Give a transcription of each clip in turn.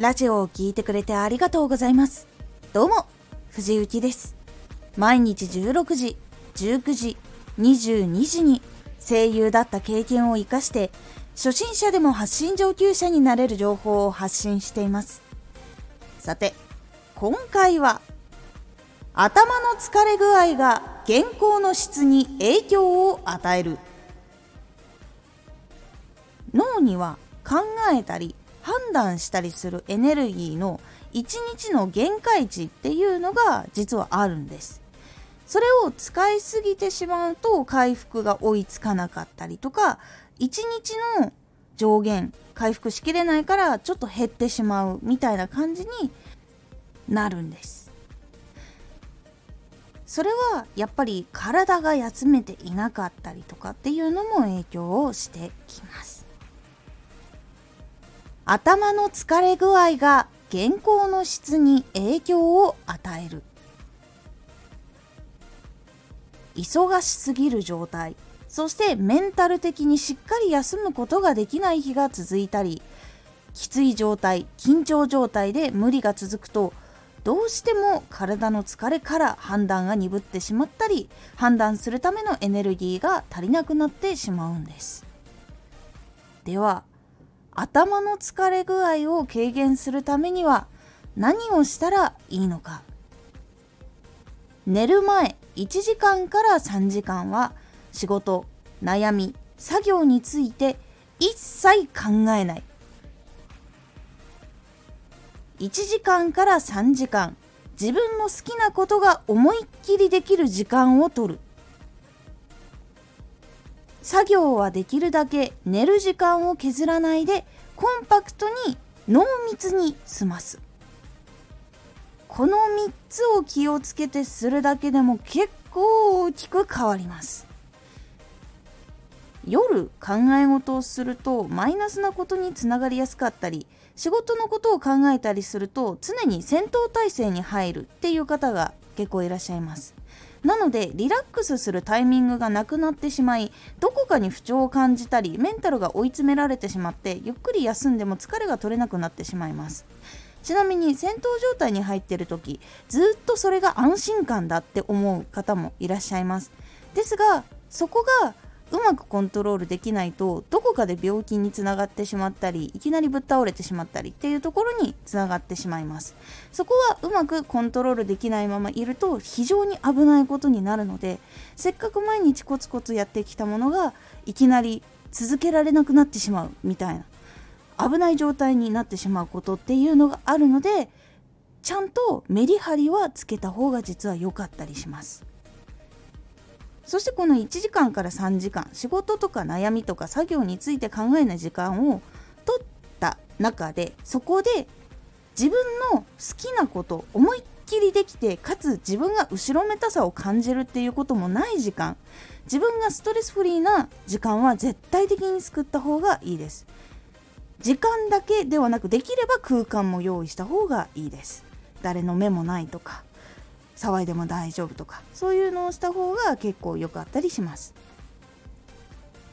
ラジオを聴いてくれてありがとうございます。どうも藤幸です。毎日16時19時22時に声優だった経験を生かして初心者でも発信上級者になれる情報を発信しています。さて今回は頭の疲れ具合が原稿の質に影響を与える。脳には考えたり判断したりするエネルギーの1日の限界値っていうのが実はあるんです。それを使いすぎてしまうと回復が追いつかなかったりとか1日の上限回復しきれないからちょっと減ってしまうみたいな感じになるんです。それはやっぱり体が休めていなかったりとかっていうのも影響をしてきます。頭の疲れ具合が原稿の質に影響を与える。忙しすぎる状態。そしてメンタル的にしっかり休むことができない日が続いたりきつい状態緊張状態で無理が続くとどうしても体の疲れから判断が鈍ってしまったり判断するためのエネルギーが足りなくなってしまうんです。では頭の疲れ具合を軽減するためには何をしたらいいのか。寝る前1時間から3時間は仕事悩み作業について一切考えない。1時間から3時間自分の好きなことが思いっきりできる時間をとる。作業はできるだけ寝る時間を削らないでコンパクトに濃密に済ます。この3つを気をつけてするだけでも結構大きく変わります。夜考え事をするとマイナスなことにつながりやすかったり仕事のことを考えたりすると常に戦闘態勢に入るっていう方が結構いらっしゃいます。なのでリラックスするタイミングがなくなってしまいどこかに不調を感じたりメンタルが追い詰められてしまってゆっくり休んでも疲れが取れなくなってしまいます。ちなみに戦闘状態に入っている時ずっとそれが安心感だって思う方もいらっしゃいます。ですがそこがうまくコントロールできないとどこかで病気につながってしまったりいきなりぶっ倒れてしまったりっていうところにつながってしまいます。そこはうまくコントロールできないままいると非常に危ないことになるのでせっかく毎日コツコツやってきたものがいきなり続けられなくなってしまうみたいな危ない状態になってしまうことっていうのがあるのでちゃんとメリハリはつけた方が実は良かったりします。そしてこの1時間から3時間仕事とか悩みとか作業について考えない時間を取った中でそこで自分の好きなこと思いっきりできてかつ自分が後ろめたさを感じるっていうこともない時間自分がストレスフリーな時間は絶対的に救った方がいいです。時間だけではなくできれば空間も用意した方がいいです。誰の目もないとか騒いでも大丈夫とかそういうのをした方が結構良かったりします。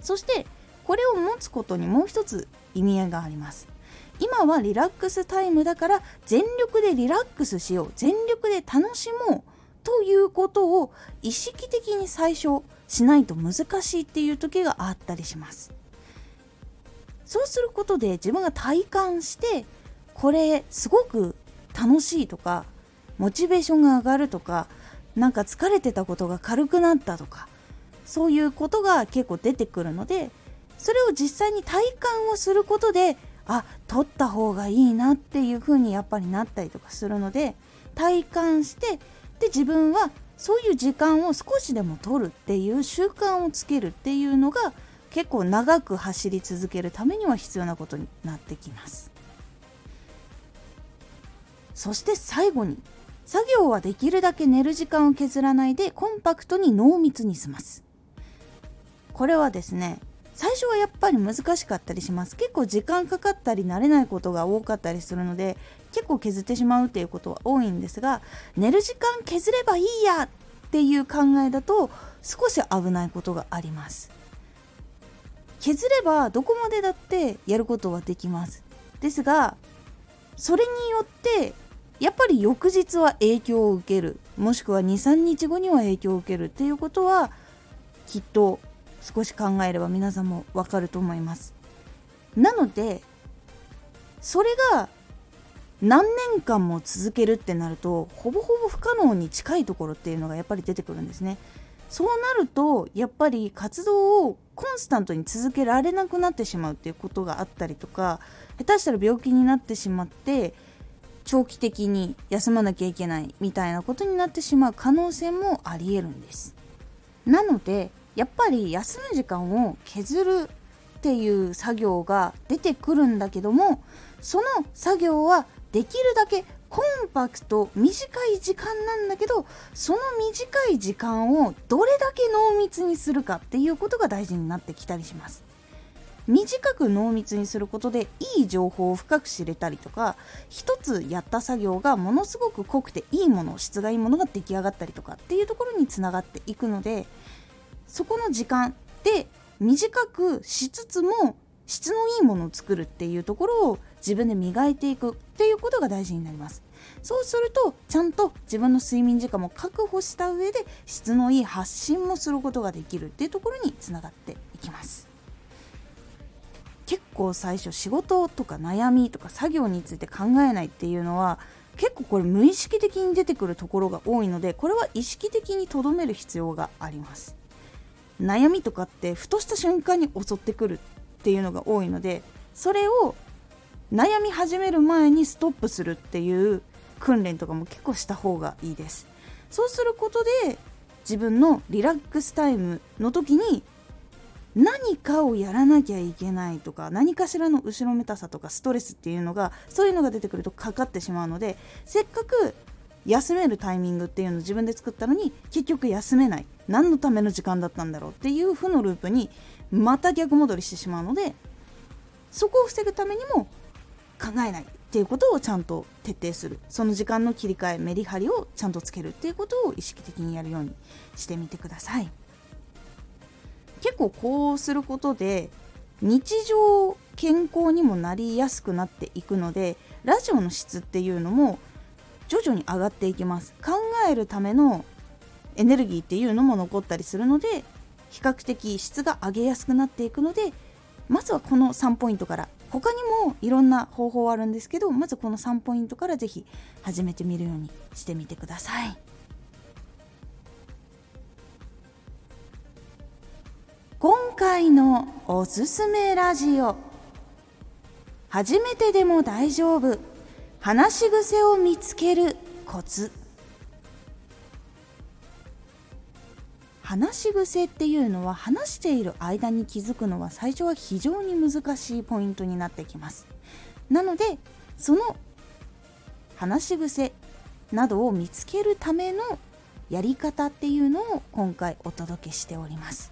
そしてこれを持つことにもう一つ意味合いがあります。今はリラックスタイムだから全力でリラックスしよう全力で楽しもうということを意識的に最初しないと難しいっていう時があったりします。そうすることで自分が体感してこれすごく楽しいとかモチベーションが上がるとかなんか疲れてたことが軽くなったとかそういうことが結構出てくるのでそれを実際に体感をすることであ取った方がいいなっていう風にやっぱりなったりとかするので体感してで自分はそういう時間を少しでも取るっていう習慣をつけるっていうのが結構長く走り続けるためには必要なことになってきます。そして最後に作業はできるだけ寝る時間を削らないでコンパクトに濃密に済ます。これはですね最初はやっぱり難しかったりします。結構時間かかったり慣れないことが多かったりするので結構削ってしまうっていうことは多いんですが寝る時間削ればいいやっていう考えだと少し危ないことがあります。削ればどこまでだってやることはできます。ですがそれによってやっぱり翌日は影響を受ける。もしくは23日後には影響を受けるっていうことはきっと少し考えれば皆さんもわかると思います。なのでそれが何年間も続けるってなるとほぼほぼ不可能に近いところっていうのがやっぱり出てくるんですね。そうなるとやっぱり活動をコンスタントに続けられなくなってしまうっていうことがあったりとか下手したら病気になってしまって長期的に休まなきゃいけないみたいなことになってしまう可能性もありえるんです。なのでやっぱり休む時間を削るっていう作業が出てくるんだけどもその作業はできるだけコンパクト短い時間なんだけどその短い時間をどれだけ濃密にするかっていうことが大事になってきたりします。短く濃密にすることでいい情報を深く知れたりとか一つやった作業がものすごく濃くていいもの質がいいものが出来上がったりとかっていうところにつながっていくのでそこの時間で短くしつつも質のいいものを作るっていうところを自分で磨いていくっていうことが大事になります。そうするとちゃんと自分の睡眠時間も確保した上で質のいい発信もすることができるっていうところにつながっていきます。構最初仕事とか悩みとか作業について考えないっていうのは結構これ無意識的に出てくるところが多いのでこれは意識的にとどめる必要があります。悩みとかってふとした瞬間に襲ってくるっていうのが多いのでそれを悩み始める前にストップするっていう訓練とかも結構した方がいいです。そうすることで自分のリラックスタイムの時に何かをやらなきゃいけないとか何かしらの後ろめたさとかストレスっていうのがそういうのが出てくるとかかってしまうのでせっかく休めるタイミングっていうのを自分で作ったのに結局休めない何のための時間だったんだろうっていう負のループにまた逆戻りしてしまうのでそこを防ぐためにも考えないっていうことをちゃんと徹底するその時間の切り替えメリハリをちゃんとつけるっていうことを意識的にやるようにしてみてください。結構こうすることで日常健康にもなりやすくなっていくのでラジオの質っていうのも徐々に上がっていきます考えるためのエネルギーっていうのも残ったりするので比較的質が上げやすくなっていくのでまずはこの3ポイントから他にもいろんな方法あるんですけどまずこの3ポイントから是非始めてみるようにしてみてください。今回のおすすめラジオ。初めてでも大丈夫。話し癖を見つけるコツ。話し癖っていうのは話している間に気づくのは最初は非常に難しいポイントになってきます。なのでその話し癖などを見つけるためのやり方っていうのを今回お届けしております。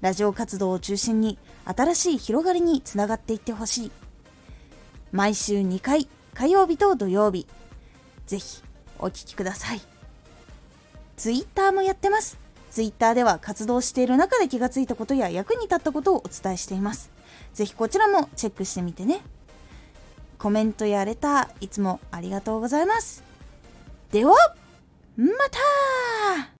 ラジオ活動を中心に新しい広がりにつながっていってほしい。毎週2回火曜日と土曜日。ぜひお聴きください。ツイッターもやってます。ツイッターでは活動している中で気がついたことや役に立ったことをお伝えしています。ぜひこちらもチェックしてみてね。コメントやレターいつもありがとうございます。ではまた!